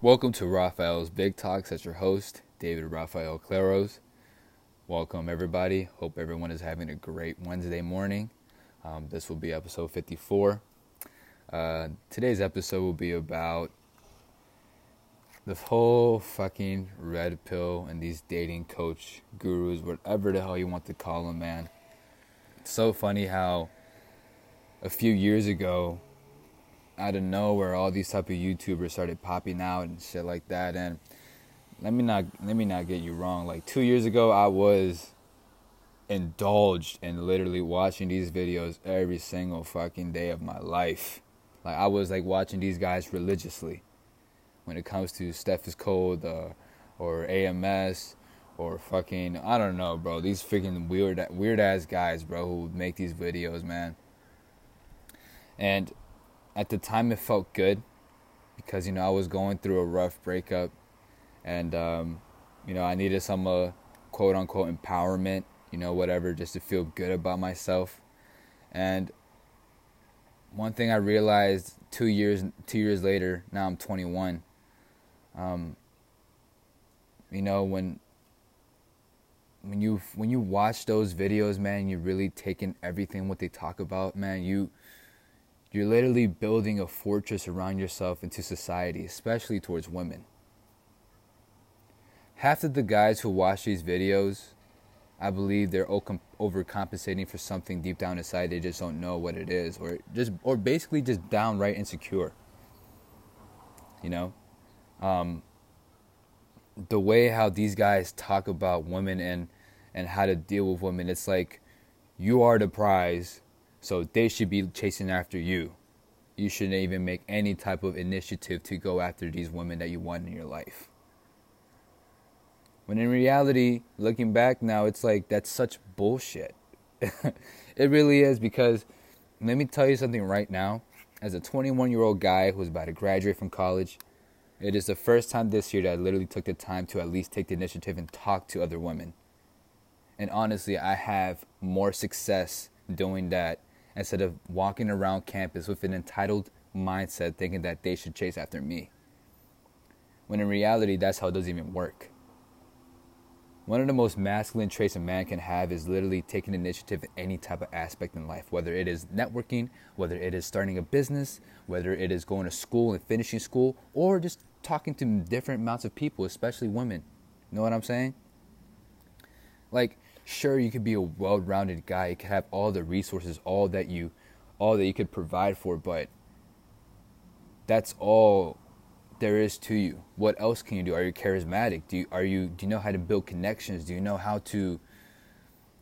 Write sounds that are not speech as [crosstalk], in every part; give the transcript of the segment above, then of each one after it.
Welcome to Rafael's Big Talks. As your host, David Rafael Claros. Welcome, everybody. Hope everyone is having a great Wednesday morning. Um, this will be episode 54. Uh, today's episode will be about the whole fucking red pill and these dating coach gurus, whatever the hell you want to call them, man. It's so funny how a few years ago, out of nowhere, all these type of YouTubers started popping out and shit like that. And let me not let me not get you wrong. Like two years ago, I was indulged in literally watching these videos every single fucking day of my life. Like I was like watching these guys religiously. When it comes to Steph is cold, uh, or AMS, or fucking I don't know, bro. These freaking weird weird ass guys, bro, who make these videos, man. And at the time, it felt good because you know I was going through a rough breakup, and um, you know I needed some uh, quote unquote empowerment, you know whatever, just to feel good about myself. And one thing I realized two years two years later, now I'm 21. Um, you know when when you when you watch those videos, man, you're really taking everything what they talk about, man. You you're literally building a fortress around yourself into society, especially towards women. Half of the guys who watch these videos, I believe they're overcompensating for something deep down inside they just don't know what it is, or just or basically just downright insecure. You know, um, the way how these guys talk about women and and how to deal with women, it's like you are the prize so they should be chasing after you. You shouldn't even make any type of initiative to go after these women that you want in your life. When in reality, looking back now, it's like that's such bullshit. [laughs] it really is because let me tell you something right now. As a 21 year old guy who's about to graduate from college, it is the first time this year that I literally took the time to at least take the initiative and talk to other women. And honestly, I have more success doing that instead of walking around campus with an entitled mindset thinking that they should chase after me. When in reality, that's how it doesn't even work. One of the most masculine traits a man can have is literally taking initiative in any type of aspect in life, whether it is networking, whether it is starting a business, whether it is going to school and finishing school, or just talking to different amounts of people, especially women. You know what I'm saying? Like, sure you could be a well-rounded guy you could have all the resources all that you all that you could provide for but that's all there is to you. What else can you do? Are you charismatic? Do you are you do you know how to build connections? Do you know how to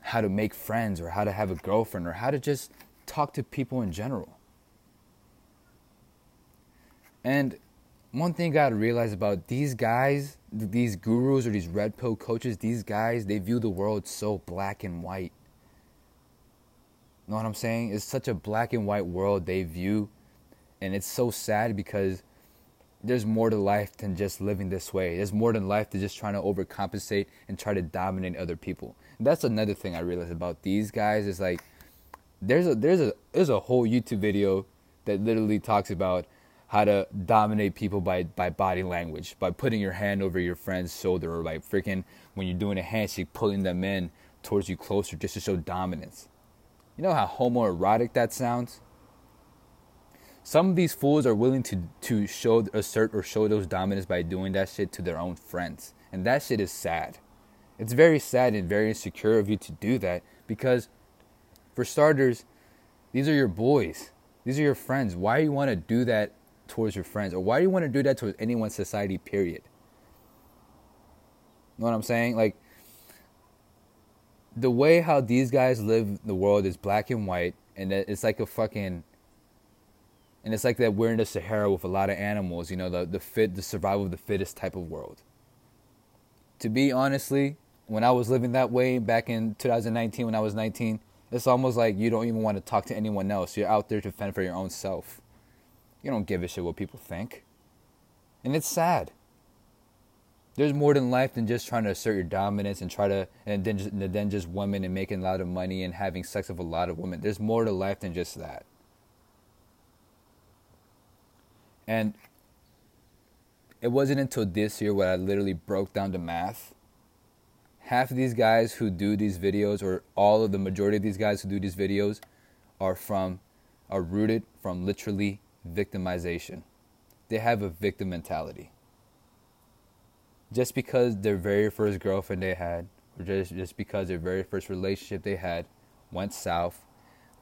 how to make friends or how to have a girlfriend or how to just talk to people in general? And one thing you gotta realize about these guys, these gurus or these red pill coaches, these guys, they view the world so black and white. Know what I'm saying? It's such a black and white world they view, and it's so sad because there's more to life than just living this way. There's more than life to just trying to overcompensate and try to dominate other people. And that's another thing I realized about these guys is like there's a there's a there's a whole YouTube video that literally talks about how to dominate people by, by body language, by putting your hand over your friend's shoulder, or like freaking when you're doing a handshake, pulling them in towards you closer just to show dominance. You know how homoerotic that sounds? Some of these fools are willing to, to show, assert, or show those dominance by doing that shit to their own friends. And that shit is sad. It's very sad and very insecure of you to do that because, for starters, these are your boys. These are your friends. Why do you want to do that towards your friends? Or why do you want to do that towards anyone's society, period? You know what I'm saying? Like, the way how these guys live the world is black and white, and it's like a fucking. And it's like that we're in the Sahara with a lot of animals, you know, the, the fit, the survival of the fittest type of world. To be honestly, when I was living that way back in 2019, when I was 19, it's almost like you don't even want to talk to anyone else. You're out there to fend for your own self. You don't give a shit what people think. And it's sad. There's more than life than just trying to assert your dominance and try to and then just, and then just women and making a lot of money and having sex with a lot of women. There's more to life than just that. And it wasn't until this year where I literally broke down the math. Half of these guys who do these videos, or all of the majority of these guys who do these videos, are from, are rooted from literally victimization. They have a victim mentality. Just because their very first girlfriend they had, or just, just because their very first relationship they had went south,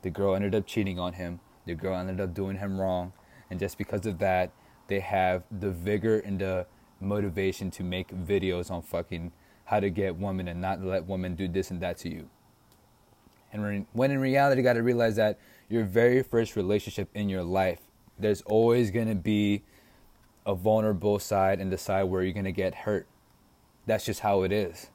the girl ended up cheating on him, the girl ended up doing him wrong, and just because of that, they have the vigor and the motivation to make videos on fucking how to get women and not let women do this and that to you. And when in reality, you got to realize that your very first relationship in your life, there's always going to be a vulnerable side and the side where you're going to get hurt. That's just how it is.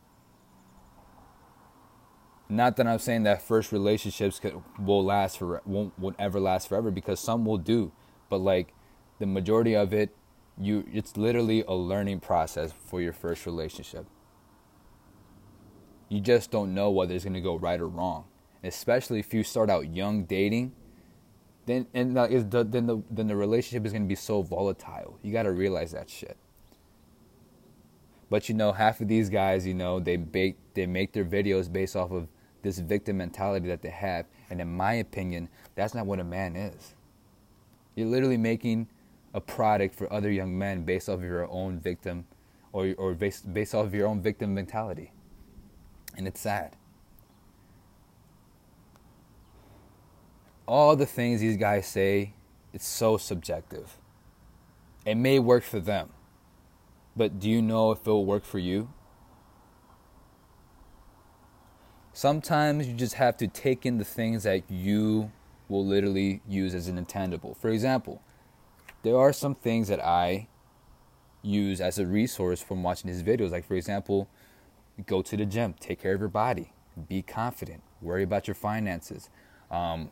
Not that I'm saying that first relationships could, will last for won't won't ever last forever because some will do, but like the majority of it, you it's literally a learning process for your first relationship. You just don't know whether it's gonna go right or wrong, especially if you start out young dating. Then and the, then the then the relationship is gonna be so volatile. You gotta realize that shit. But you know, half of these guys, you know, they they make their videos based off of this victim mentality that they have, and in my opinion, that's not what a man is. You're literally making a product for other young men based off of your own victim or, or based, based off of your own victim mentality. And it's sad. All the things these guys say, it's so subjective. It may work for them, but do you know if it'll work for you? Sometimes you just have to take in the things that you will literally use as an intangible. For example, there are some things that I use as a resource from watching his videos. Like, for example, go to the gym, take care of your body, be confident, worry about your finances. Um,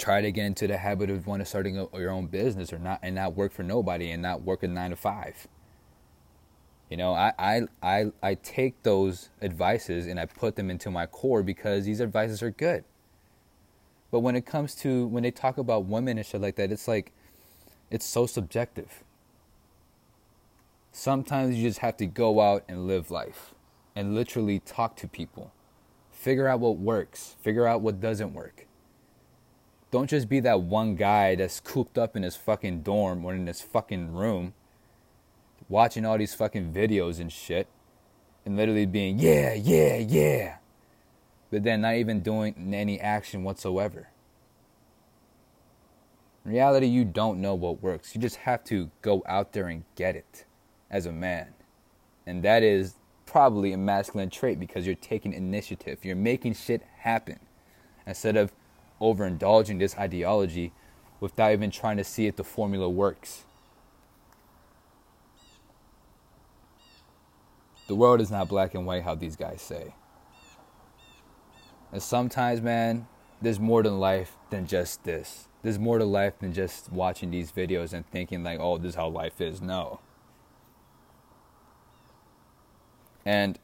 try to get into the habit of wanting to starting a, your own business or not and not work for nobody and not work a nine to five. You know, I, I I I take those advices and I put them into my core because these advices are good. But when it comes to when they talk about women and shit like that, it's like it's so subjective. Sometimes you just have to go out and live life and literally talk to people. Figure out what works, figure out what doesn't work. Don't just be that one guy that's cooped up in his fucking dorm or in his fucking room watching all these fucking videos and shit and literally being, yeah, yeah, yeah. But then not even doing any action whatsoever. In reality, you don't know what works. You just have to go out there and get it as a man. And that is probably a masculine trait because you're taking initiative. You're making shit happen instead of overindulging this ideology without even trying to see if the formula works. The world is not black and white, how these guys say. And sometimes, man, there's more than life than just this there's more to life than just watching these videos and thinking like, oh, this is how life is. No. And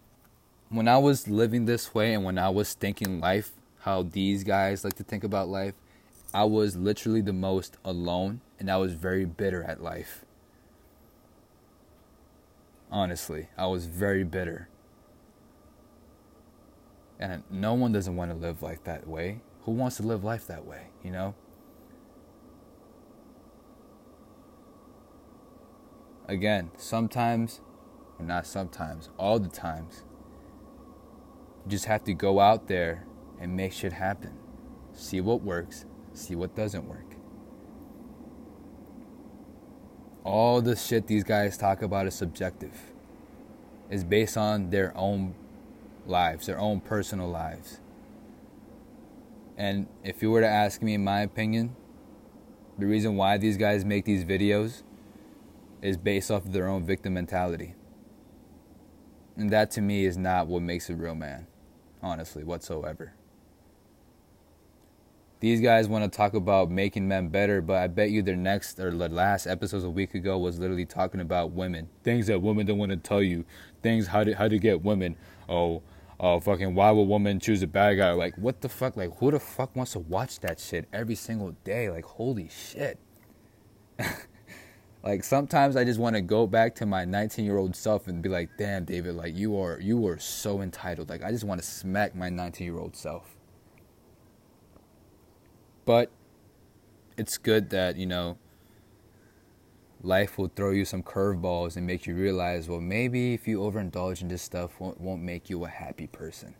when I was living this way and when I was thinking life, how these guys like to think about life, I was literally the most alone and I was very bitter at life. Honestly, I was very bitter. And no one doesn't want to live life that way. Who wants to live life that way, you know? Again, sometimes, or not sometimes, all the times, you just have to go out there and make shit happen. See what works, see what doesn't work. All the shit these guys talk about is subjective. It's based on their own lives, their own personal lives. And if you were to ask me, in my opinion, the reason why these guys make these videos is based off of their own victim mentality. And that to me is not what makes a real man, honestly, whatsoever. These guys want to talk about making men better, but I bet you their next or the last episodes a week ago was literally talking about women. Things that women don't want to tell you. Things how to how to get women. Oh, oh fucking why would women choose a bad guy? Like what the fuck? Like who the fuck wants to watch that shit every single day? Like holy shit. [laughs] Like sometimes I just want to go back to my 19 year old self and be like, damn, David, like you are you are so entitled. Like I just want to smack my 19 year old self. But it's good that, you know, life will throw you some curveballs and make you realize, well, maybe if you overindulge in this stuff won't, won't make you a happy person.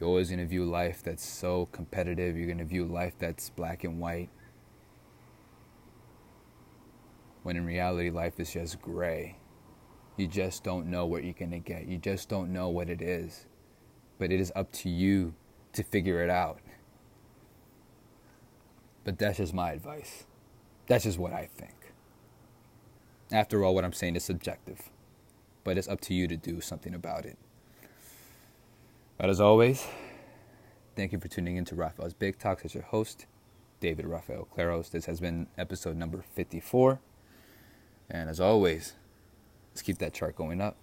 You're always going to view life that's so competitive. You're going to view life that's black and white when in reality, life is just gray. You just don't know what you're going to get. You just don't know what it is. But it is up to you to figure it out. But that's just my advice. That's just what I think. After all, what I'm saying is subjective. But it's up to you to do something about it. But as always, thank you for tuning in to Rafael's Big Talks as your host, David Rafael Claros. This has been episode number 54. And as always, let's keep that chart going up.